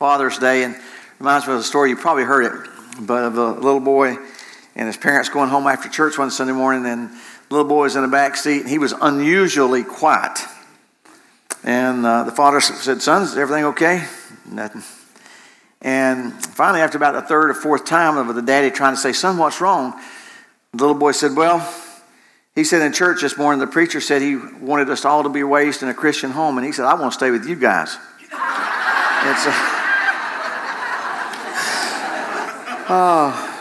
Father's Day, and reminds me of a story. You probably heard it, but of a little boy and his parents going home after church one Sunday morning, and the little boy was in the back seat, and he was unusually quiet. And uh, the father said, "Son, is everything okay?" Nothing. And finally, after about the third or fourth time of the daddy trying to say, "Son, what's wrong?" The little boy said, "Well." He said in church this morning, the preacher said he wanted us all to be raised in a Christian home, and he said, I want to stay with you guys. it's a, oh.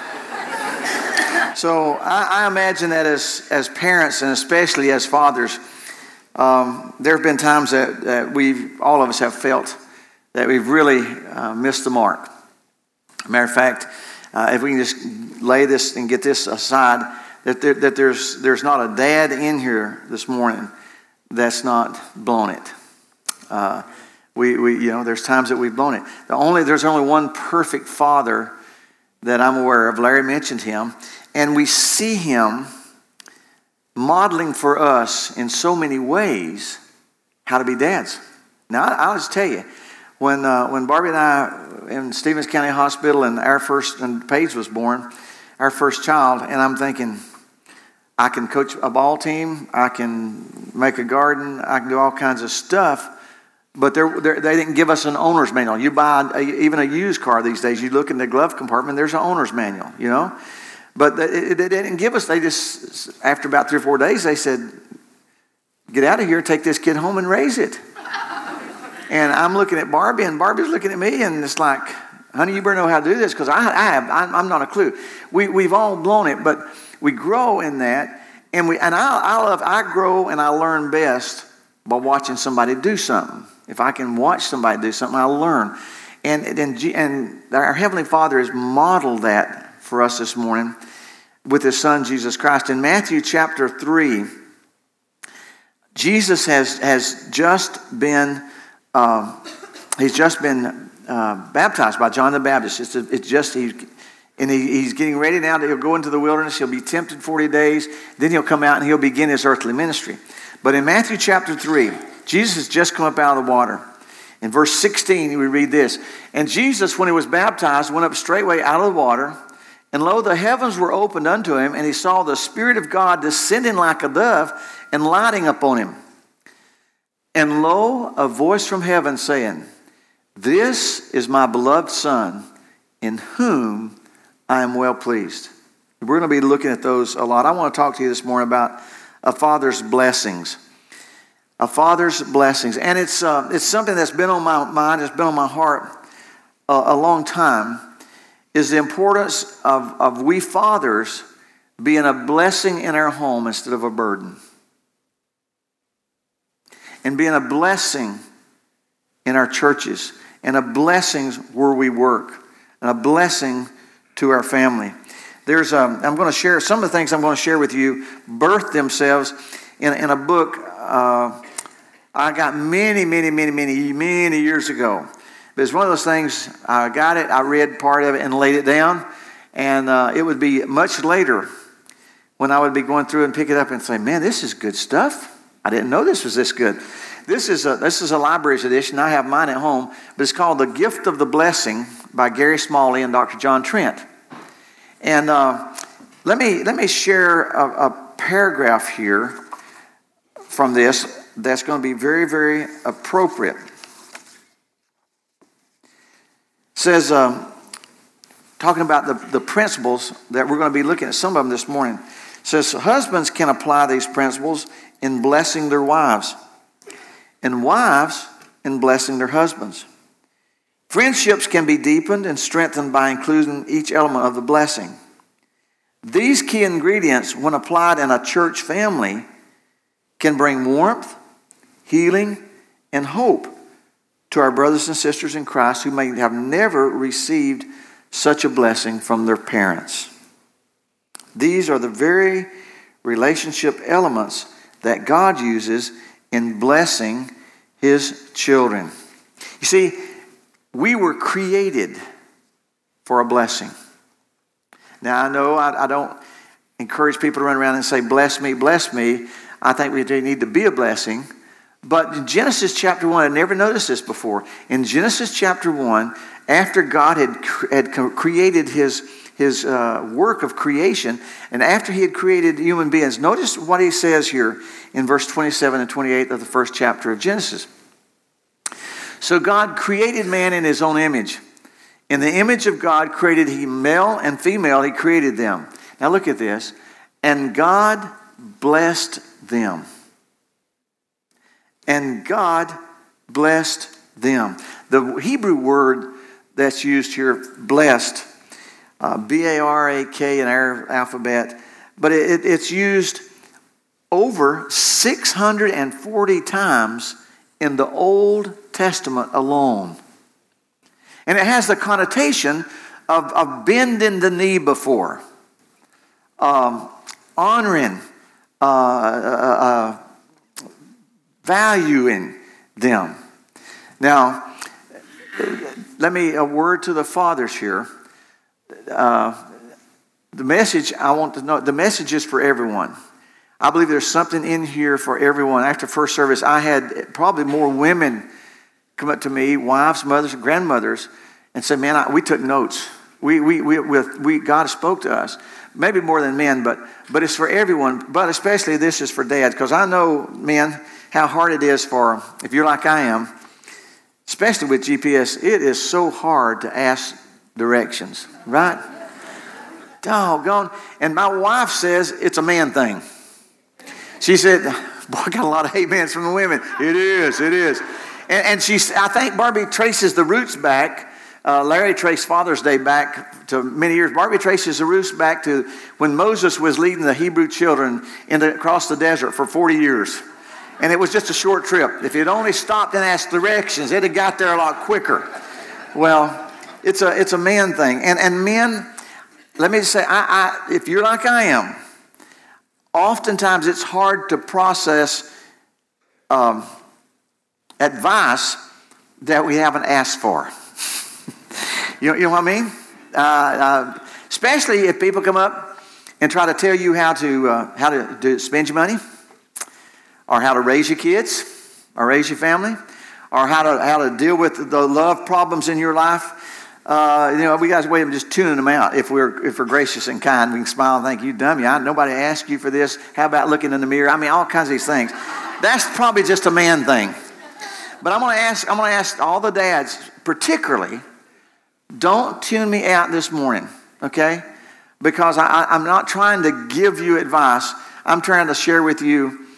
So I, I, imagine that as, as parents and especially as fathers, um, there have been times that, that we all of us have felt that we've really uh, missed the mark. Matter of fact, uh, if we can just lay this and get this aside, that, there, that there's, there's not a dad in here this morning that's not blown it. Uh, we, we, you know, there's times that we've blown it. The only, there's only one perfect father that I'm aware of. Larry mentioned him. And we see him modeling for us in so many ways how to be dads. Now, I'll just tell you, when, uh, when Barbie and I in Stevens County Hospital and our first, and Paige was born, our first child, and I'm thinking, I can coach a ball team, I can make a garden, I can do all kinds of stuff. But they're, they're, they did not give us an owner's manual. You buy a, even a used car these days, you look in the glove compartment, there's an owner's manual, you know? But they, they didn't give us, they just, after about three or four days, they said, get out of here, take this kid home and raise it. and I'm looking at Barbie, and Barbie's looking at me, and it's like, honey, you better know how to do this because I, I have, I'm not a clue. We, we've all blown it, but we grow in that, and we and I, I love I grow and I learn best by watching somebody do something. If I can watch somebody do something, I learn. And and, and our heavenly Father has modeled that for us this morning with His Son Jesus Christ in Matthew chapter three. Jesus has has just been uh, he's just been uh, baptized by John the Baptist. It's, a, it's just he and he, he's getting ready now. That he'll go into the wilderness. He'll be tempted 40 days. Then he'll come out and he'll begin his earthly ministry. But in Matthew chapter 3, Jesus has just come up out of the water. In verse 16, we read this And Jesus, when he was baptized, went up straightway out of the water. And lo, the heavens were opened unto him, and he saw the Spirit of God descending like a dove and lighting upon him. And lo, a voice from heaven saying, This is my beloved Son, in whom I am well pleased. We're going to be looking at those a lot. I want to talk to you this morning about a father's blessings. A father's blessings. And it's, uh, it's something that's been on my mind, it's been on my heart a, a long time, is the importance of, of we fathers being a blessing in our home instead of a burden. And being a blessing in our churches, and a blessing where we work, and a blessing to our family. There's, um, I'm going to share some of the things I'm going to share with you, birth themselves in, in a book uh, I got many, many, many, many, many years ago. But it's one of those things, I got it, I read part of it and laid it down, and uh, it would be much later when I would be going through and pick it up and say, man, this is good stuff. I didn't know this was this good. This is a, this is a library's edition. I have mine at home, but it's called The Gift of the Blessing by Gary Smalley and Dr. John Trent. And uh, let, me, let me share a, a paragraph here from this that's going to be very, very appropriate. It says, um, talking about the, the principles that we're going to be looking at some of them this morning. It says, husbands can apply these principles in blessing their wives, and wives in blessing their husbands. Friendships can be deepened and strengthened by including each element of the blessing. These key ingredients, when applied in a church family, can bring warmth, healing, and hope to our brothers and sisters in Christ who may have never received such a blessing from their parents. These are the very relationship elements that God uses in blessing his children. You see, we were created for a blessing. Now, I know I, I, don't encourage people to run around and say, Bless me, bless me. I think we need to be a blessing, But in Genesis chapter 1, I never noticed this before. In Genesis chapter 1, after God had, had created his, his uh, work of creation, and after he had created human beings, notice what he says here in verse 27 and 28 of the first chapter of Genesis. So God created man in his own image. In the image of God created he male and female, he created them. Now look at this. And God blessed them. And God blessed them. The Hebrew word that's used here, blessed, uh, B A R A K in our alphabet, but it, it's used over 640 times in the Old Testament alone. And it has the connotation of, of bending the knee before, um, honoring, uh, uh, uh, valuing them. Now, let me, a word to the fathers here. Uh, the message I want to know, the message is for everyone. I believe there's something in here for everyone. After first service, I had probably more women come up to me, wives, mothers, and grandmothers, and say, Man, I, we took notes. We, we, we, with, we, God spoke to us. Maybe more than men, but, but it's for everyone. But especially this is for dads, because I know, men, how hard it is for, if you're like I am, especially with GPS, it is so hard to ask directions, right? Doggone. And my wife says it's a man thing. She said, Boy, I got a lot of amens from the women. It is, it is. And, and she, I think Barbie traces the roots back. Uh, Larry traced Father's Day back to many years. Barbie traces the roots back to when Moses was leading the Hebrew children the, across the desert for 40 years. And it was just a short trip. If he'd only stopped and asked directions, it'd have got there a lot quicker. Well, it's a, it's a man thing. And, and men, let me just say, I, I, if you're like I am, oftentimes it's hard to process um, advice that we haven't asked for. you, know, you know what I mean? Uh, uh, especially if people come up and try to tell you how to, uh, how to do, spend your money, or how to raise your kids, or raise your family, or how to, how to deal with the love problems in your life. Uh, you know, we guys wait just tuning them out. If we're if we're gracious and kind, we can smile and think, "You dummy! I, nobody asked you for this. How about looking in the mirror? I mean, all kinds of these things. That's probably just a man thing. But I'm going to ask. I'm going to ask all the dads, particularly, don't tune me out this morning, okay? Because I, I'm not trying to give you advice. I'm trying to share with you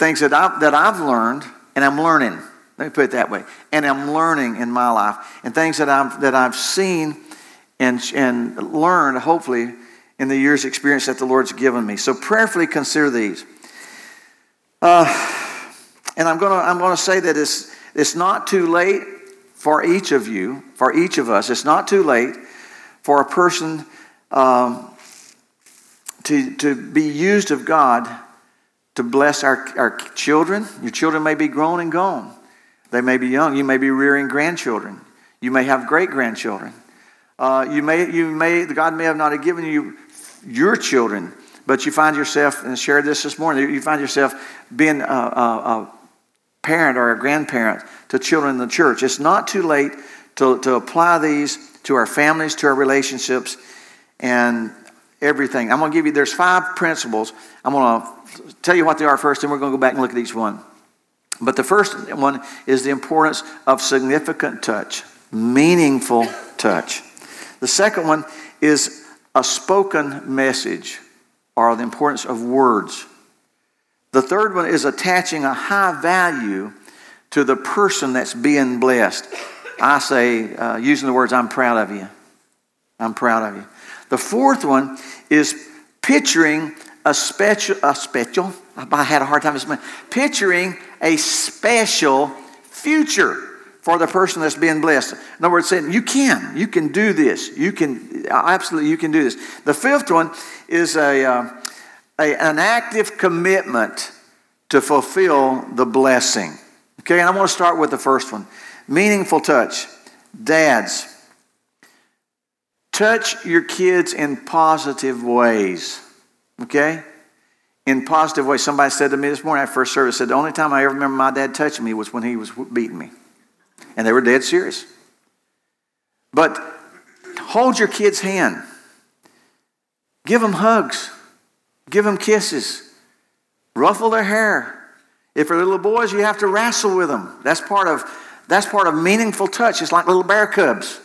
things that I've, that I've learned and I'm learning. Let me put it that way. And I'm learning in my life and things that I've, that I've seen and, and learned, hopefully, in the years' experience that the Lord's given me. So prayerfully consider these. Uh, and I'm going to I'm gonna say that it's, it's not too late for each of you, for each of us. It's not too late for a person um, to, to be used of God to bless our, our children. Your children may be grown and gone. They may be young. You may be rearing grandchildren. You may have great grandchildren. Uh, you may, you may, God may have not given you your children, but you find yourself, and I shared this this morning, you find yourself being a, a, a parent or a grandparent to children in the church. It's not too late to, to apply these to our families, to our relationships, and everything. I'm going to give you, there's five principles. I'm going to tell you what they are first, and we're going to go back and look at each one. But the first one is the importance of significant touch, meaningful touch. The second one is a spoken message, or the importance of words. The third one is attaching a high value to the person that's being blessed. I say, uh, using the words, I'm proud of you. I'm proud of you. The fourth one is picturing a special, a special, I had a hard time picturing a special future for the person that's being blessed. In other words, saying, you can, you can do this. You can, absolutely, you can do this. The fifth one is a, uh, a an active commitment to fulfill the blessing. Okay, and I want to start with the first one meaningful touch. Dads, touch your kids in positive ways. Okay? in positive ways. Somebody said to me this morning at first service, said, the only time I ever remember my dad touching me was when he was beating me. And they were dead serious. But hold your kid's hand. Give them hugs. Give them kisses. Ruffle their hair. If they're little boys, you have to wrestle with them. That's part of, that's part of meaningful touch. It's like little bear cubs.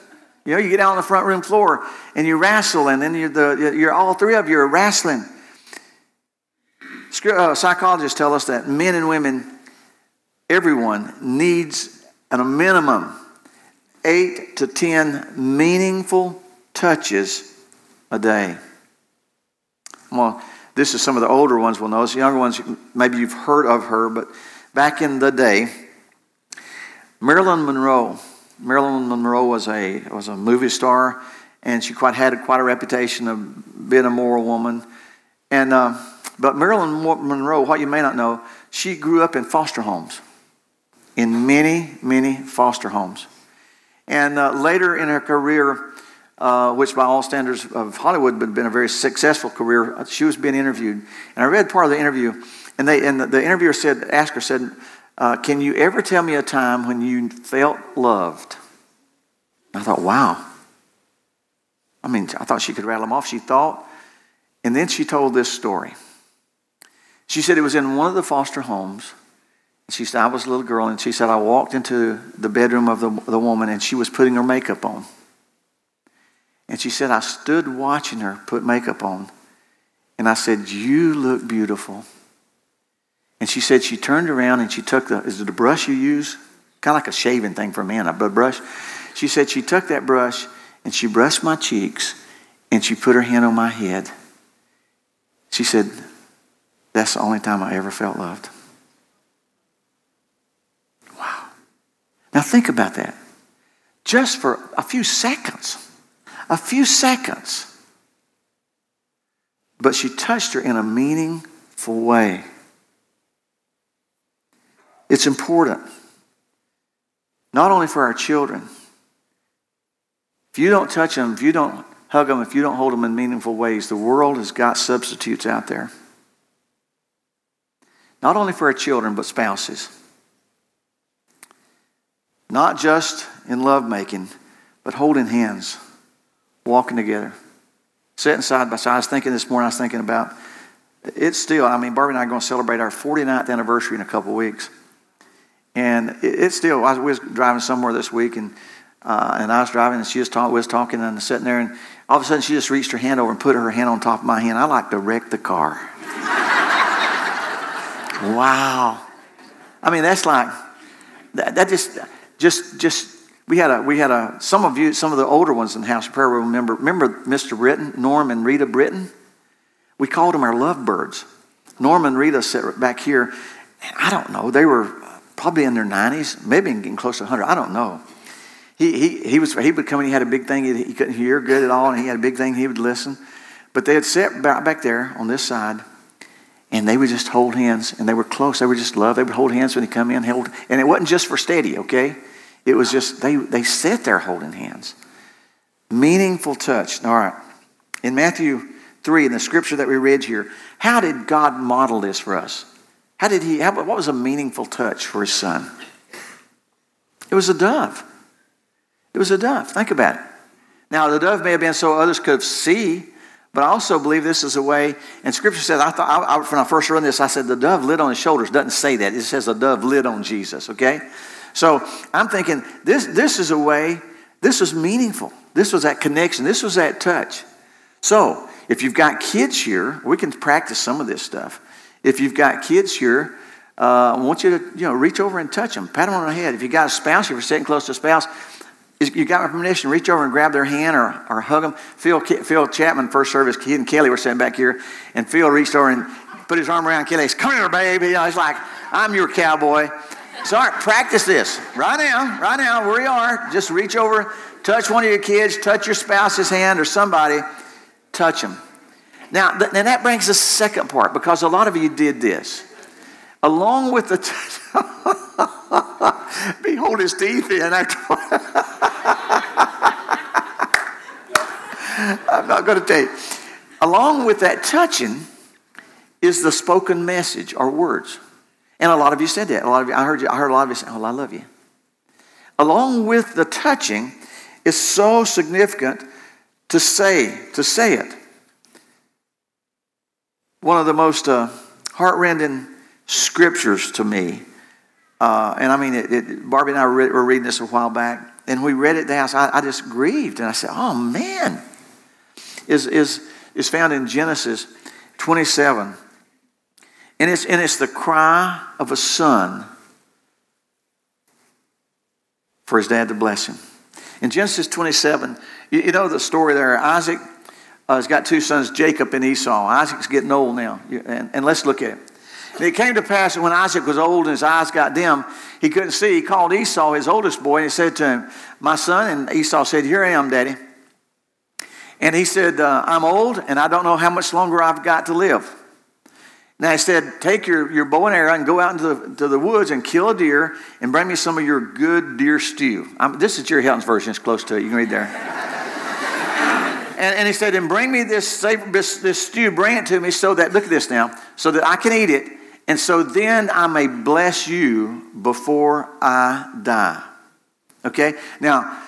You know, you get out on the front room floor and you wrestle, and then you're, the, you're all three of you are wrestling. Uh, psychologists tell us that men and women, everyone, needs at a minimum eight to ten meaningful touches a day. Well, this is some of the older ones will know. The younger ones, maybe you've heard of her, but back in the day, Marilyn Monroe. Marilyn Monroe was a was a movie star, and she quite had quite a reputation of being a moral woman. And uh, but Marilyn Monroe, what you may not know, she grew up in foster homes, in many many foster homes, and uh, later in her career, uh, which by all standards of Hollywood had been a very successful career. She was being interviewed, and I read part of the interview, and they and the, the interviewer said, asked her, said, uh, "Can you ever tell me a time when you felt loved?" And I thought, wow. I mean, I thought she could rattle them off. She thought, and then she told this story. She said it was in one of the foster homes. She said I was a little girl, and she said I walked into the bedroom of the, the woman, and she was putting her makeup on. And she said, I stood watching her put makeup on. And I said, You look beautiful. And she said she turned around and she took the, is it a brush you use? Kind of like a shaving thing for a man, a brush. She said she took that brush and she brushed my cheeks and she put her hand on my head. She said, That's the only time I ever felt loved. Wow. Now think about that. Just for a few seconds a few seconds. But she touched her in a meaningful way. It's important, not only for our children. If you don't touch them, if you don't hug them, if you don't hold them in meaningful ways, the world has got substitutes out there. Not only for our children, but spouses. Not just in lovemaking, but holding hands walking together, sitting side by side. I was thinking this morning, I was thinking about it's still, I mean, Barbie and I are going to celebrate our 49th anniversary in a couple weeks. And it's still, I was driving somewhere this week and, uh, and I was driving and she was, was talking and sitting there and all of a sudden she just reached her hand over and put her hand on top of my hand. I like to wreck the car. wow. I mean, that's like, that, that just, just, just we had a, we had a, some of you, some of the older ones in the House of Prayer will remember, remember Mr. Britton, Norm and Rita Britton? We called them our lovebirds. Norm and Rita sat back here. I don't know, they were probably in their 90s, maybe getting close to 100. I don't know. He, he, he, was, he would come and he had a big thing he, he couldn't hear good at all, and he had a big thing he would listen. But they had sat back there on this side, and they would just hold hands, and they were close. They were just love. They would hold hands when he come in, held, and it wasn't just for steady, okay? It was just, they, they sat there holding hands. Meaningful touch. All right. In Matthew 3, in the scripture that we read here, how did God model this for us? How did he, how, what was a meaningful touch for his son? It was a dove. It was a dove. Think about it. Now, the dove may have been so others could see, but I also believe this is a way, and Scripture says, I thought, I, when I first read this, I said, the dove lit on his shoulders. doesn't say that. It says the dove lit on Jesus, okay? So I'm thinking this, this is a way, this was meaningful. This was that connection. This was that touch. So if you've got kids here, we can practice some of this stuff. If you've got kids here, uh, I want you to you know reach over and touch them, pat them on the head. If you got a spouse, if you're sitting close to a spouse, you got my permission. Reach over and grab their hand or, or hug them. Phil, Phil Chapman, first service, he and Kelly were sitting back here, and Phil reached over and put his arm around Kelly. He said, "Come here, baby." You know, he's like, "I'm your cowboy." So, practice this right now, right now, where you are. Just reach over, touch one of your kids, touch your spouse's hand or somebody, touch them. Now, th- now that brings the second part because a lot of you did this. Along with the, t- behold his teeth in. I'm not going to tell you. Along with that touching is the spoken message or words. And a lot of you said that. A lot of you, I heard you, I heard a lot of you say, Oh, I love you. Along with the touching is so significant to say, to say it. One of the most uh, heartrending scriptures to me, uh, and I mean, it, it, Barbie and I were, were, reading this a while back, and we read it down, so I, I just grieved, and I said, oh man, is, is, is found in Genesis 27. And it's, and it's the cry of a son for his dad to bless him. In Genesis 27, you, you know the story there. Isaac uh, has got two sons, Jacob and Esau. Isaac's getting old now, and, and let's look at it. And it came to pass that when Isaac was old and his eyes got dim, he couldn't see. He called Esau, his oldest boy, and he said to him, My son. And Esau said, Here I am, Daddy. And he said, uh, I'm old and I don't know how much longer I've got to live. Now he said, Take your, your bow and arrow and go out into the, to the woods and kill a deer and bring me some of your good deer stew. I'm, this is Jerry Helton's version, it's close to it. You can read there. and, and, he said, And bring me this, this, this stew, bring it to me so that, look at this now, so that I can eat it. And so then I may bless you before I die. Okay? Now,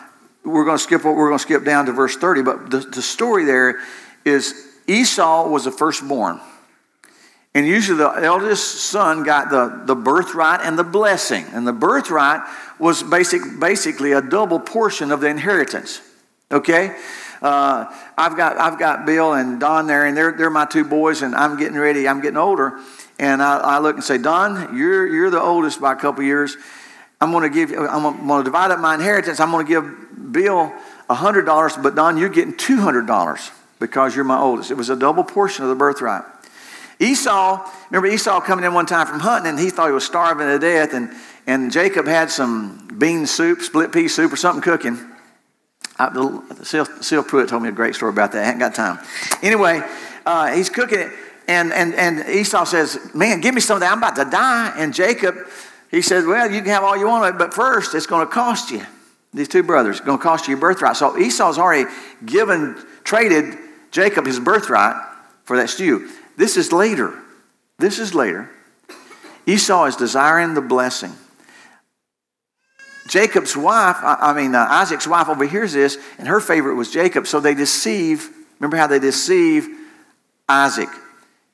we're going to skip we're going to skip down to verse 30, but the, the story there is Esau was the firstborn. And usually the eldest son got the, the birthright and the blessing. And the birthright was basic, basically a double portion of the inheritance. Okay? Uh, I've, got, I've got Bill and Don there, and they're, they're my two boys, and I'm getting ready, I'm getting older. And I, I look and say, Don, you're, you're the oldest by a couple years. I'm going to give I'm going to divide up my inheritance. I'm going to give Bill $100, but Don, you're getting $200 because you're my oldest. It was a double portion of the birthright. Esau, remember Esau coming in one time from hunting and he thought he was starving to death and, and Jacob had some bean soup, split pea soup or something cooking. I, Seal, Pruitt told me a great story about that. I haven't got time. Anyway, uh, he's cooking it and, and, and Esau says, man, give me some of that. I'm about to die. And Jacob, he says, well, you can have all you want, but first it's going to cost you. These two brothers, going to cost you your birthright. So Esau's already given, traded Jacob his birthright for that stew. This is later. This is later. Esau is desiring the blessing. Jacob's wife, I mean, uh, Isaac's wife overhears this, and her favorite was Jacob. So they deceive. Remember how they deceive Isaac?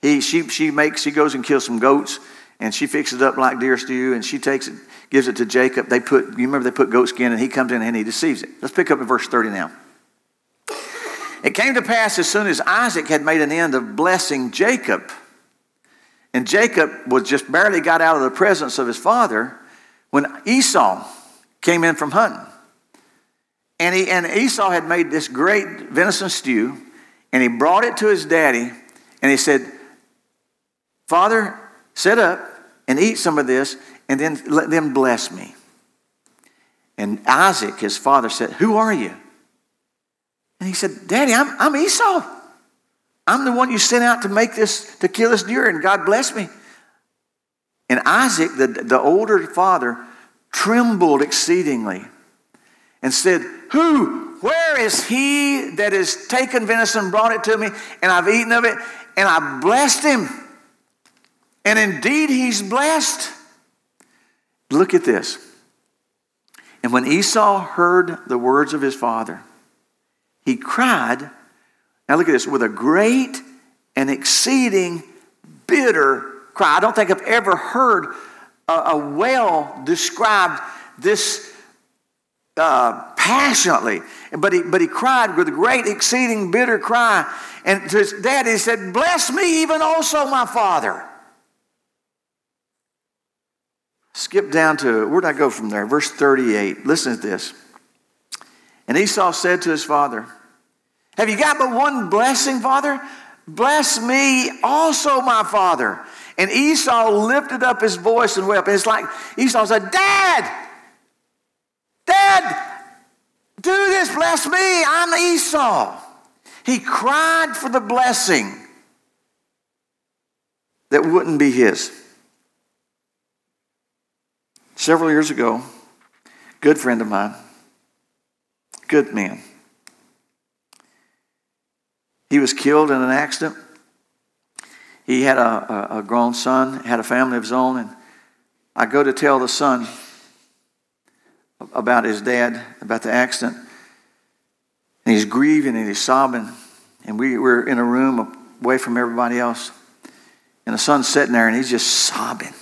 He, she, she makes, she goes and kills some goats, and she fixes it up like deer stew, and she takes it, gives it to Jacob. They put, you remember they put goat skin, and he comes in and he deceives it. Let's pick up in verse 30 now. It came to pass as soon as Isaac had made an end of blessing Jacob, and Jacob was just barely got out of the presence of his father when Esau came in from hunting. And, he, and Esau had made this great venison stew, and he brought it to his daddy, and he said, Father, sit up and eat some of this, and then let them bless me. And Isaac, his father, said, Who are you? And he said, Daddy, I'm, I'm Esau. I'm the one you sent out to make this, to kill this deer, and God bless me. And Isaac, the, the older father, trembled exceedingly and said, Who, where is he that has taken venison, brought it to me, and I've eaten of it, and I blessed him? And indeed, he's blessed. Look at this. And when Esau heard the words of his father, he cried, now look at this, with a great and exceeding bitter cry. I don't think I've ever heard a, a well described this uh, passionately. But he, but he cried with a great, exceeding bitter cry. And to his dad, he said, Bless me even also, my father. Skip down to, where did I go from there? Verse 38. Listen to this. And Esau said to his father, Have you got but one blessing, father? Bless me also, my father. And Esau lifted up his voice and wept. And it's like Esau said, Dad, Dad, do this, bless me. I'm Esau. He cried for the blessing that wouldn't be his. Several years ago, good friend of mine, good man. He was killed in an accident. he had a, a, a grown son, had a family of his own, and I go to tell the son about his dad, about the accident. And he's grieving and he's sobbing. And we were in a room away from everybody else. And the son's sitting there and he's just sobbing.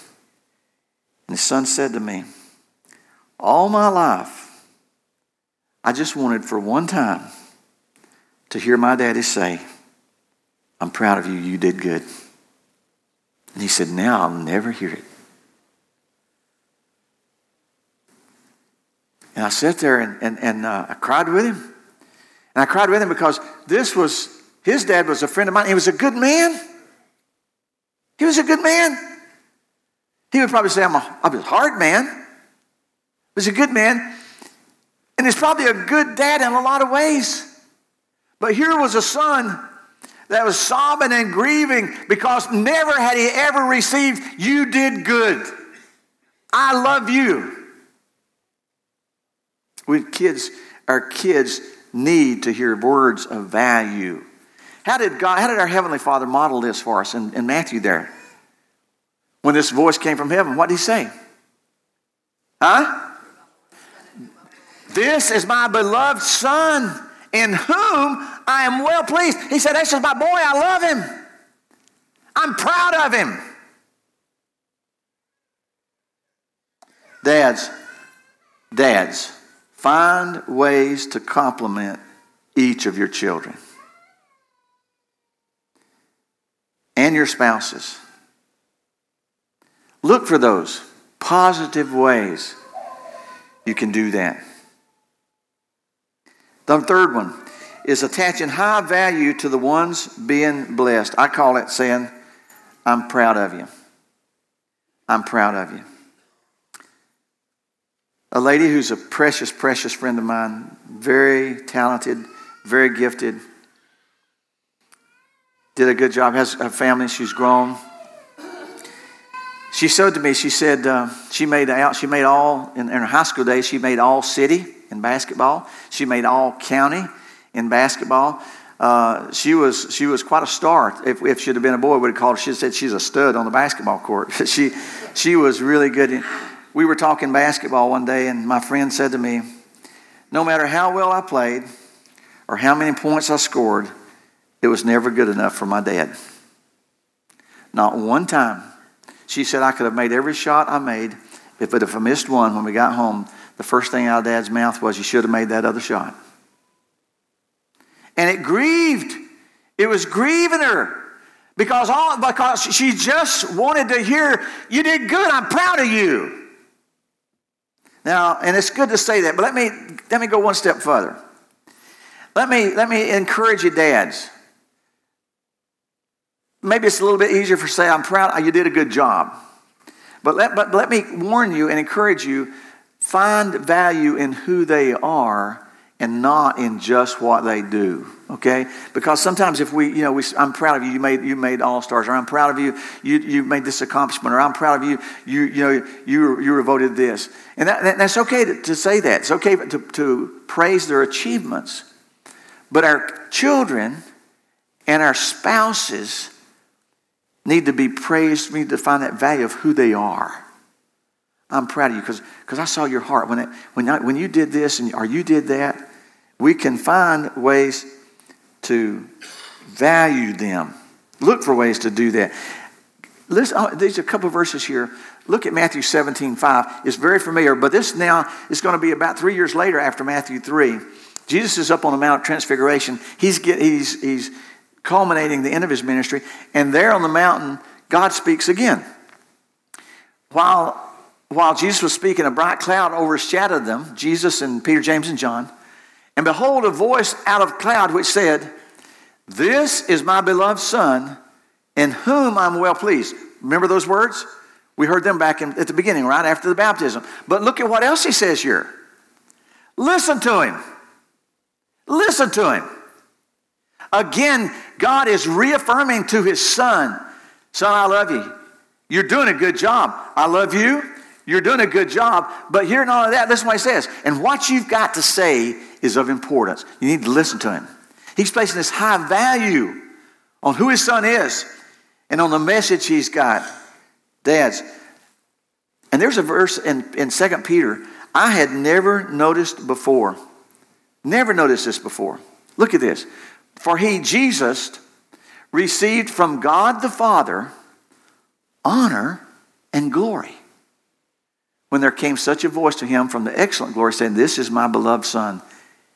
And the son said to me, All my life, I just wanted for one time to hear my daddy say, I'm proud of you, you did good. And he said, Now I'll never hear it. And I sat there and, and, and uh, I cried with him. And I cried with him because this was, his dad was a friend of mine. He was a good man. He was a good man. He would probably say, I'm a, I'm a hard man. He was a good man. And he's probably a good dad in a lot of ways. But here was a son that was sobbing and grieving because never had he ever received, You did good. I love you. We kids, our kids need to hear words of value. How did God, how did our Heavenly Father model this for us in, in Matthew there? When this voice came from heaven, what did he say? Huh? This is my beloved Son in whom I am well pleased. He said, This is my boy, I love him. I'm proud of him. Dads, dads, find ways to compliment each of your children and your spouses. Look for those positive ways you can do that. The third one is attaching high value to the ones being blessed. I call it saying, I'm proud of you. I'm proud of you. A lady who's a precious, precious friend of mine, very talented, very gifted, did a good job, has a family, she's grown. She showed to me, she said uh, she made out, she made all, in, in her high school days, she made all city in basketball. She made all county in basketball. Uh, she was she was quite a star. If, if she'd have been a boy, would have called. Her, She said she's a stud on the basketball court. she she was really good. We were talking basketball one day, and my friend said to me, "No matter how well I played, or how many points I scored, it was never good enough for my dad. Not one time." She said I could have made every shot I made. If, but if I missed one when we got home, the first thing out of dad's mouth was, You should have made that other shot. And it grieved. It was grieving her because, all, because she just wanted to hear, You did good. I'm proud of you. Now, and it's good to say that, but let me, let me go one step further. Let me, let me encourage you, dads. Maybe it's a little bit easier for say, I'm proud, uh, you did a good job. But let, but let me warn you and encourage you find value in who they are and not in just what they do okay? Because sometimes if we you know we, i'm proud of you you made you made all stars or i'm proud of you you you made this accomplishment or i'm proud of you you you know you you were voted this. And that, that's okay to, to say that. It's okay to, to praise their achievements. But our children and our spouses need to be praised we need to find that value of who they are I'm proud of you because I saw your heart. When, it, when, I, when you did this and or you did that, we can find ways to value them. Look for ways to do that. Listen, oh, there's a couple verses here. Look at Matthew 17, 5. It's very familiar, but this now is going to be about three years later after Matthew 3. Jesus is up on the Mount Transfiguration. He's, get, he's, he's culminating the end of his ministry, and there on the mountain, God speaks again. While while Jesus was speaking, a bright cloud overshadowed them, Jesus and Peter, James, and John. And behold, a voice out of cloud which said, This is my beloved Son, in whom I'm well pleased. Remember those words? We heard them back in, at the beginning, right after the baptism. But look at what else he says here. Listen to him. Listen to him. Again, God is reaffirming to his son, Son, I love you. You're doing a good job. I love you. You're doing a good job, but hearing all of that, listen what he says. And what you've got to say is of importance. You need to listen to him. He's placing this high value on who his son is. and on the message he's got. Dads. And there's a verse in, in 2 Peter I had never noticed before. Never noticed this before. Look at this. For he, Jesus, received from God the Father honor and glory. When there came such a voice to him from the excellent glory, saying, This is my beloved Son,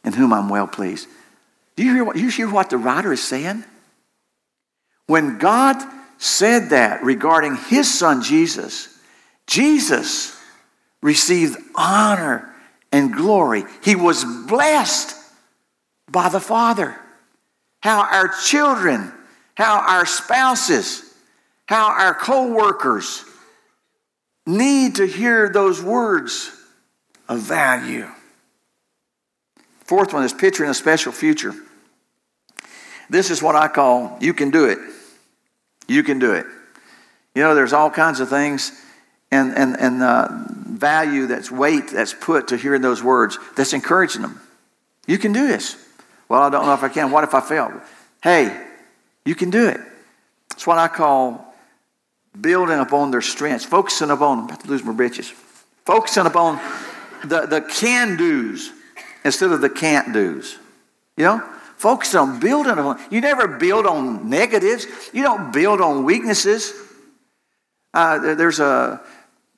in whom I'm well pleased. Do you hear what, you hear what the writer is saying? When God said that regarding his son Jesus, Jesus received honor and glory. He was blessed by the Father. How our children, how our spouses, how our co workers need to hear those words of value. Fourth one is picturing a special future. This is what I call you can do it. You can do it. You know, there's all kinds of things and, and, and uh, value that's weight that's put to hearing those words that's encouraging them. You can do this. Well, I don't know if I can. What if I fail? Hey, you can do it. It's what I call building upon their strengths, focusing upon, I'm about to lose my britches, focusing upon the, the can do's instead of the can't do's. You know? Focus on building upon. You never build on negatives. You don't build on weaknesses. Uh, there's a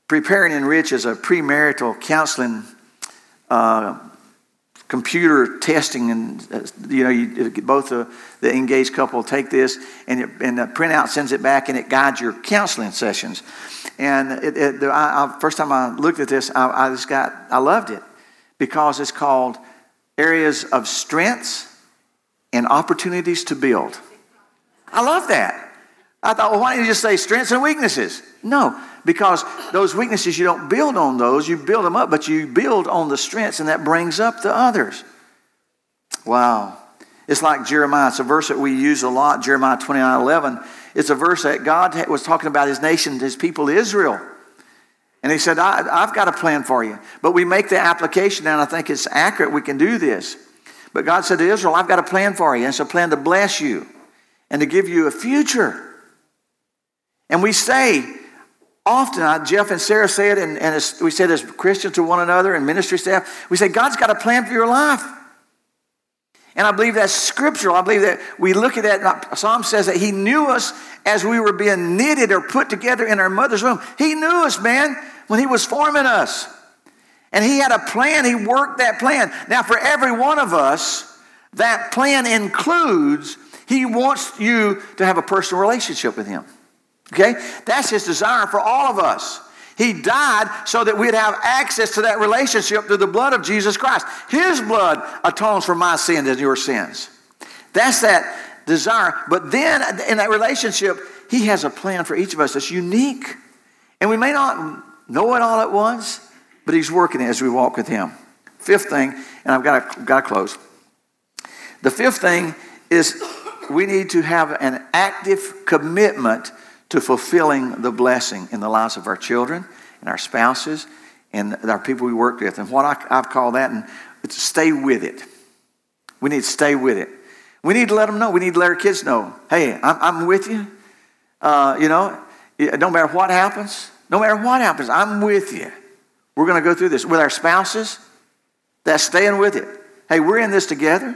preparing enrich is a premarital counseling uh, computer testing and uh, you know you, both the, the, engaged couple take this and, it, and the printout sends it back and it guides your counseling sessions. And it, it, the, I, I, first time i looked at this I, I, just got i loved it because it's called areas of strengths and opportunities to build. I love that. I thought well why don't you just say strengths and weaknesses? No because those weaknesses, you don't build on those, you build them up, but you build on the strengths, and that brings up the others. Wow. It's like Jeremiah. It's a verse that we use a lot, Jeremiah 29 11. It's a verse that God was talking about his nation, his people, Israel. And he said, I, have got a plan for you. But we make the application, and I think it's accurate. We can do this. But God said to Israel, I've got a plan for you. And it's a plan to bless you and to give you a future. And we say, often, I, Jeff and Sarah say it, and, and as we said as Christians to one another and ministry staff, we say, God's got a plan for your life. And I believe that's scriptural. I believe that we look at that. Psalm says that He knew us as we were being knitted or put together in our mother's womb. He knew us, man, when He was forming us. And He had a plan. He worked that plan. Now, for every one of us, that plan includes He wants you to have a personal relationship with Him. Okay? That's his desire for all of us. He died so that we'd have access to that relationship through the blood of Jesus Christ. His blood atones for my sins and your sins. That's that desire. But then in that relationship, he has a plan for each of us that's unique. And we may not know it all at once, but he's working it as we walk with him. Fifth thing, and I've got to, got to close. The fifth thing is we need to have an active commitment to fulfilling the blessing in the lives of our children and our spouses and our people we work with. And what I, have called that, and it's stay with it. We need to stay with it. We need to let them know. We need to let our kids know, hey, I'm, I'm with you. Uh, you know, no matter what happens, no matter what happens, I'm with you. We're going to go through this with our spouses. That's staying with it. Hey, we're in this together.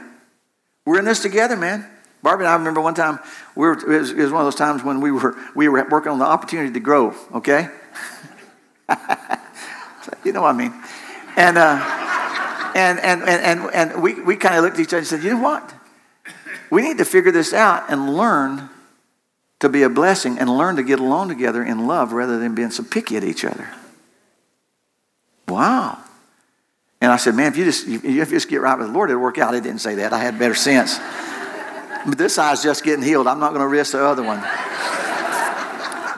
We're in this together, man. Barbie and I remember one time, we were, it, was, it was one of those times when we were, we were working on the opportunity to grow, okay? you know what I mean. And, uh, and, and, and, and, and we, we kind of looked at each other and said, you know what? We need to figure this out and learn to be a blessing and learn to get along together in love rather than being so picky at each other. Wow. And I said, man, if you just, if you just get right with the Lord, it'll work out. He didn't say that. I had better sense. But this eye's just getting healed. I'm not going to risk the other one.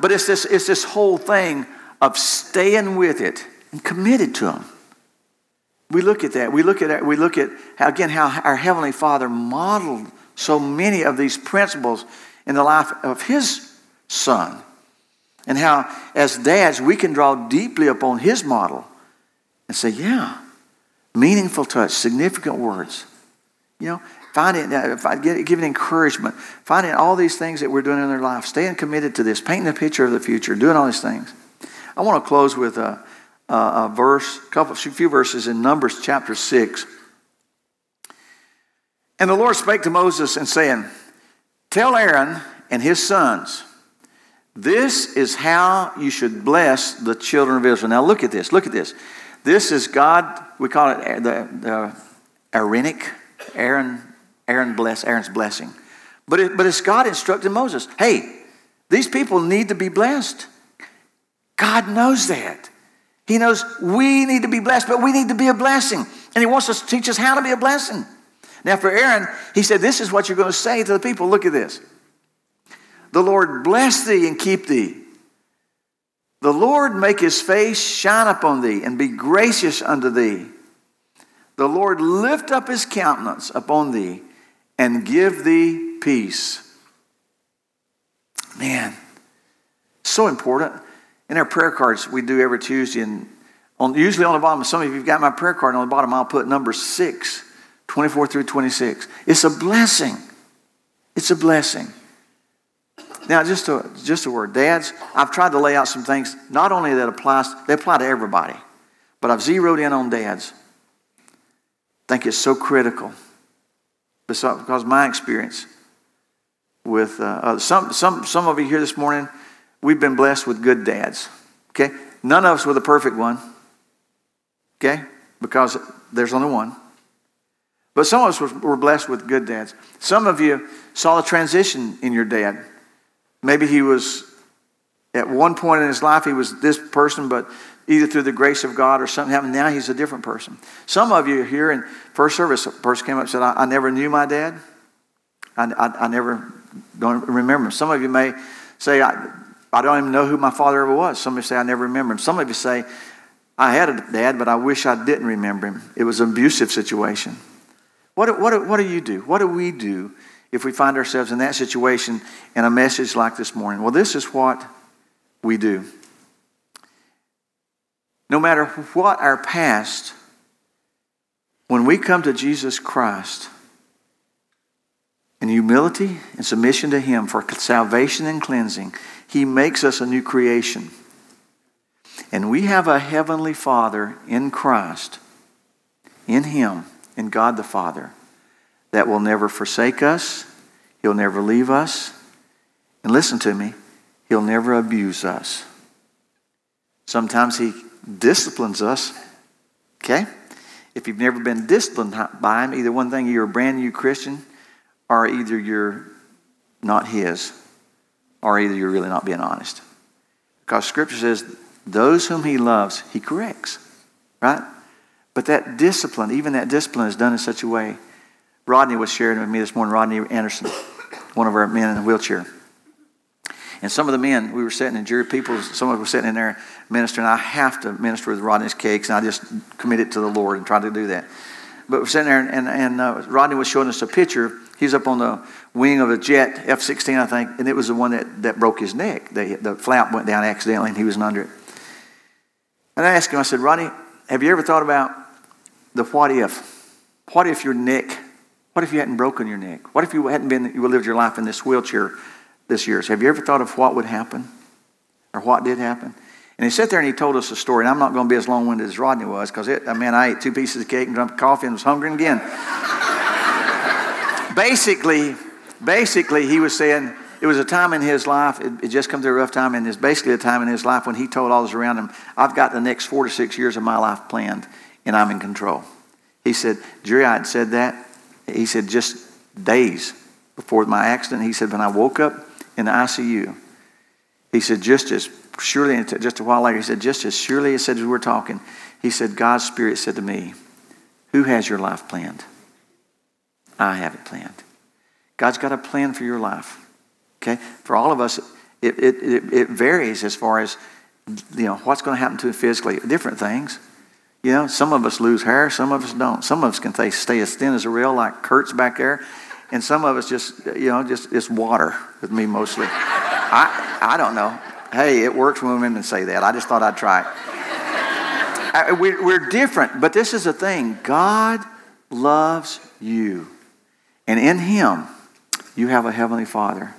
but it's this, it's this whole thing of staying with it and committed to Him. We look at that. We look at that. We look at how, again how our Heavenly Father modeled so many of these principles in the life of His Son. And how, as dads, we can draw deeply upon His model and say, yeah, meaningful touch, significant words. You know, finding, uh, giving encouragement, finding all these things that we're doing in their life, staying committed to this, painting a picture of the future, doing all these things. I want to close with a, a, a verse, a couple, a few verses in Numbers chapter 6. And the Lord spake to Moses and saying, Tell Aaron and his sons, this is how you should bless the children of Israel. Now look at this, look at this. This is God, we call it the, the Aaronic, Aaron, Aaron bless, Aaron's blessing. But, it, but it's God instructed Moses, hey, these people need to be blessed. God knows that. He knows we need to be blessed, but we need to be a blessing. And He wants us to teach us how to be a blessing. Now, for Aaron, He said, This is what you're going to say to the people. Look at this. The Lord bless thee and keep thee. The Lord make his face shine upon thee and be gracious unto thee. The Lord lift up his countenance upon thee and give thee peace. Man, so important. In our prayer cards we do every Tuesday, and on, usually on the bottom, some of you have got my prayer card, on the bottom I'll put number 6, 24 through 26. It's a blessing. It's a blessing. Now, just a, just a word. Dads, I've tried to lay out some things, not only that applies, they apply to everybody, but I've zeroed in on dads. I think it's so critical because my experience with uh, some, some, some of you here this morning, we've been blessed with good dads. Okay? None of us with a perfect one. Okay? Because there's only one. But some of us were blessed with good dads. Some of you saw a transition in your dad. Maybe he was, at one point in his life, he was this person, but either through the grace of God or something happened, now he's a different person. Some of you here in first service, a person came up and said, I, I never knew my dad. I, I, I, never don't remember him. Some of you may say, I, I don't even know who my father ever was. Some of you say, I never remember him. Some of you say, I had a dad, but I wish I didn't remember him. It was an abusive situation. What, what, what do you do? What do we do if we find ourselves in that situation in a message like this morning? Well, this is what we do. No matter what our past, when we come to Jesus Christ in humility and submission to Him for salvation and cleansing, He makes us a new creation. And we have a heavenly Father in Christ, in Him, in God the Father that will never forsake us, He'll never leave us. And listen to me, He'll never abuse us. Sometimes He disciplines us, okay? If you've never been disciplined by Him, either one thing, you're a brand new Christian, or either you're not His, or either you're really not being honest. Because Scripture says, those whom He loves, He corrects, right? But that discipline, even that discipline, is done in such a way Rodney was sharing with me this morning, Rodney Anderson, one of our men in a wheelchair. And some of the men, we were sitting in jury people, some of us were sitting in there ministering. I have to minister with Rodney's cakes, and I just committed to the Lord and tried to do that. But we're sitting there, and, and uh, Rodney was showing us a picture. He's up on the wing of a jet, F 16, I think, and it was the one that, that broke his neck. The, the flap went down accidentally, and he was under it. And I asked him, I said, Rodney, have you ever thought about the what if? What if your neck what if you hadn't broken your neck? What if you hadn't been, you lived your life in this wheelchair this year? So have you ever thought of what would happen or what did happen? And he sat there and he told us a story. And I'm not going to be as long winded as Rodney was because, I mean, I ate two pieces of cake and drank coffee and was hungry again. basically, basically, he was saying it was a time in his life, it, it just come through a rough time, and it's basically a time in his life when he told all those around him, I've got the next four to six years of my life planned and I'm in control. He said, Jerry, I had said that he said, just days before my accident, he said, when I woke up in the ICU, he said, just as surely, just a while later, he said, just as surely as said as we were talking, he said, God's Spirit said to me, Who has your life planned? I have it planned. God's got a plan for your life. Okay? For all of us, it, it, it, it varies as far as you know what's going to happen to it physically. Different things. You know, some of us lose hair, some of us don't. Some of us can stay as thin as a rail, like Kurt's back there, and some of us just, you know, just it's water with me mostly. I, I don't know. Hey, it works when women say that. I just thought I'd try. I, we're, we're different, but this is the thing God loves you. And in Him, you have a Heavenly Father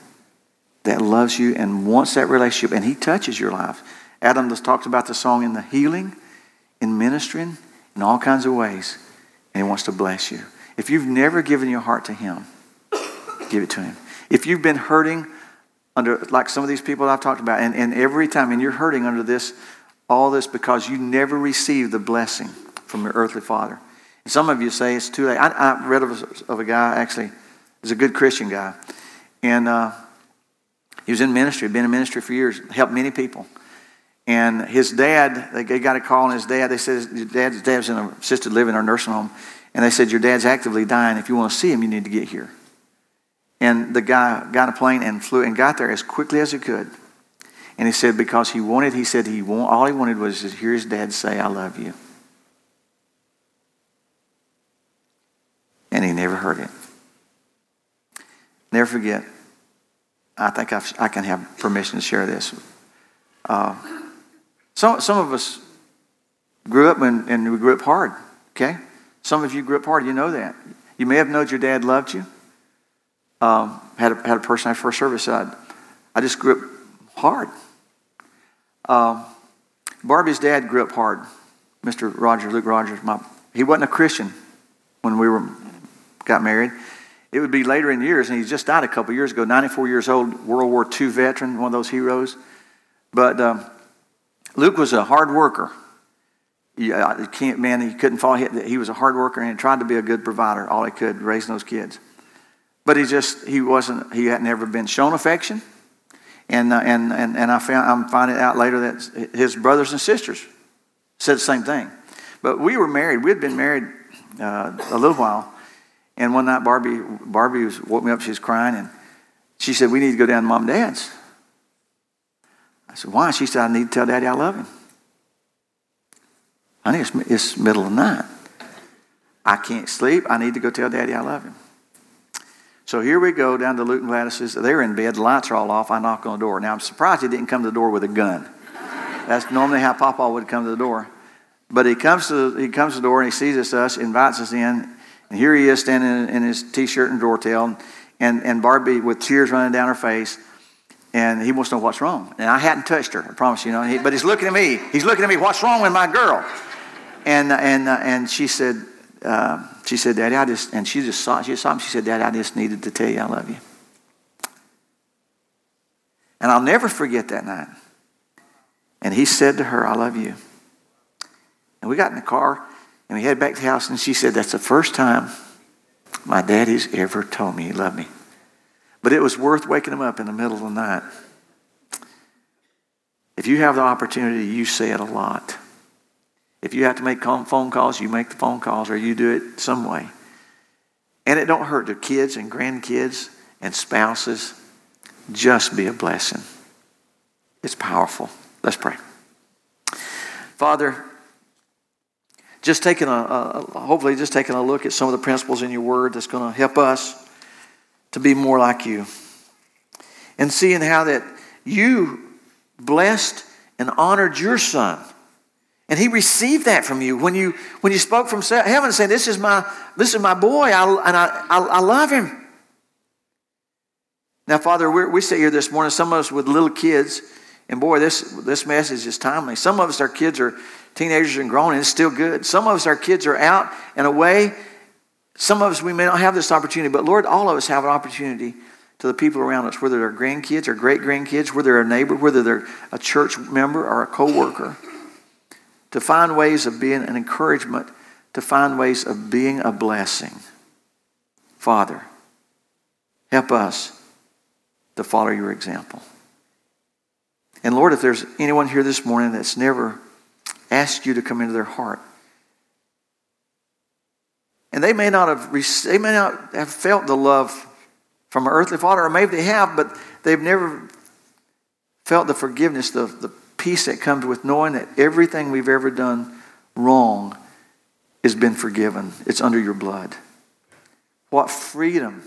that loves you and wants that relationship, and He touches your life. Adam just talked about the song in the healing, in ministering, in all kinds of ways, and He wants to bless you. If you've never given your heart to Him, give it to Him. If you've been hurting under, like some of these people I've talked about, and, and every time, and you're hurting under this, all this because you never received the blessing from your earthly father. And some of you say it's too late. I, I read of a, of a guy, actually, he's a good Christian guy. And uh, he was in ministry, been in ministry for years, helped many people. And his dad, they got a call on his dad. They said his dad, his dad was in an assisted living or nursing home. And they said, Your dad's actively dying. If you want to see him, you need to get here. And the guy got a plane and flew and got there as quickly as he could. And he said, because he wanted, he said he want, all he wanted was to hear his dad say, I love you. And he never heard it. Never forget, I think I've, i can have permission to share this. Uh, some, some of us grew up and, and we grew up hard, okay? Some of you grew up hard, you know that. You may have known your dad loved you um, had, a, had a person at first service said, I just grew up hard. Um, Barbie's dad grew up hard. Mr. Rogers, Luke Rogers, my, he wasn't a Christian when we were got married. It would be later in years, and he just died a couple years ago, 94 years old, World War II veteran, one of those heroes. But um, Luke was a hard worker. He, uh, can't, man, he couldn't fall. He, he was a hard worker and tried to be a good provider, all he could, raising those kids. But he just, he wasn't, he had never been shown affection. And, uh, and, and, and I found, I'm finding out later that his brothers and sisters said the same thing. But we were married. We had been married uh, a little while. And one night Barbie, Barbie was, woke me up. She was crying. And she said, we need to go down to mom and dad's. I said, why? She said, I need to tell daddy I love him. Honey, it's, it's middle of the night. I can't sleep. I need to go tell daddy I love him. So here we go down to Luke and Gladys's. They're in bed, the lights are all off. I knock on the door. Now I'm surprised he didn't come to the door with a gun. That's normally how Papa would come to the door. But he comes to he comes to the door and he sees us, us invites us in, and here he is standing in, his t-shirt and door tail, and, and Barbie with tears running down her face, and he wants to know what's wrong. And I hadn't touched her, I promise you, know. He, but he's looking at me. He's looking at me. What's wrong with my girl? And and and she said, uh, she said, Daddy, I just, and she just saw, she saw him. She said, Daddy, I just needed to tell you I love you. And I'll never forget that night. And he said to her, I love you. And we got in the car and we headed back to the house and she said, That's the first time my daddy's ever told me he loved me. But it was worth waking him up in the middle of the night. If you have the opportunity, you say it a lot. If you have to make phone calls, you make the phone calls or you do it some way. And it don't hurt the kids and grandkids and spouses. Just be a blessing. It's powerful. Let's pray. Father, just taking a, a, hopefully just taking a look at some of the principles in your word that's going to help us to be more like you. And seeing how that you blessed and honored your son and he received that from you when you when you spoke from heaven saying, This is my this is my boy, I, and I, I, I love him. Now, Father, we sit here this morning, some of us with little kids, and boy, this, this message is timely. Some of us, our kids are teenagers and grown, and it's still good. Some of us, our kids are out and away. Some of us, we may not have this opportunity, but Lord, all of us have an opportunity to the people around us, whether they're grandkids or great grandkids, whether they're a neighbor, whether they're a church member or a co worker to find ways of being an encouragement, to find ways of being a blessing. Father, help us to follow your example. And Lord, if there's anyone here this morning that's never asked you to come into their heart, and they may not have they may not have felt the love from an earthly father, or maybe they have, but they've never felt the forgiveness, the, the peace that comes with knowing that everything we've ever done wrong has been forgiven. It's under your blood. What freedom.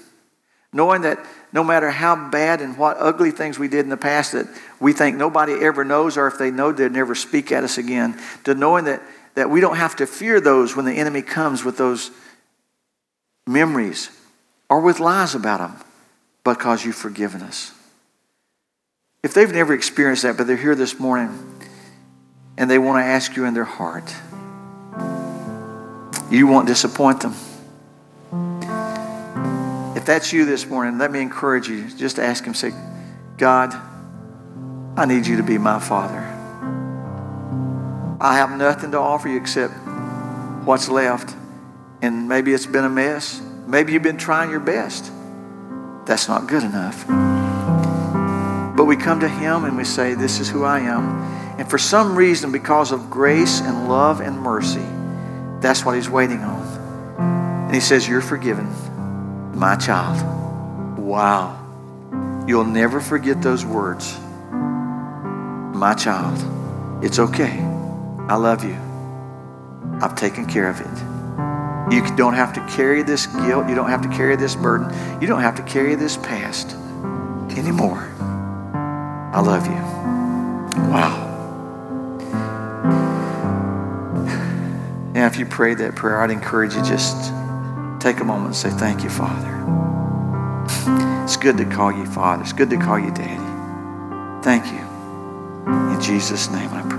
Knowing that no matter how bad and what ugly things we did in the past that we think nobody ever knows, or if they know, they'd never speak at us again, to knowing that, that we don't have to fear those when the enemy comes with those memories or with lies about them because you've forgiven us. If they've never experienced that, but they're here this morning and they want to ask you in their heart, you won't disappoint them. If that's you this morning, let me encourage you. Just ask Him, say, God, I need you to be my Father. I have nothing to offer you except what's left. And maybe it's been a mess. Maybe you've been trying your best. That's not good enough. We come to Him and we say, This is who I am. And for some reason, because of grace and love and mercy, that's what He's waiting on. And He says, You're forgiven, my child. Wow. You'll never forget those words. My child, it's okay. I love you. I've taken care of it. You don't have to carry this guilt. You don't have to carry this burden. You don't have to carry this past anymore. I love you. Wow. Now, if you prayed that prayer, I'd encourage you just take a moment and say, Thank you, Father. It's good to call you Father. It's good to call you Daddy. Thank you. In Jesus' name I pray.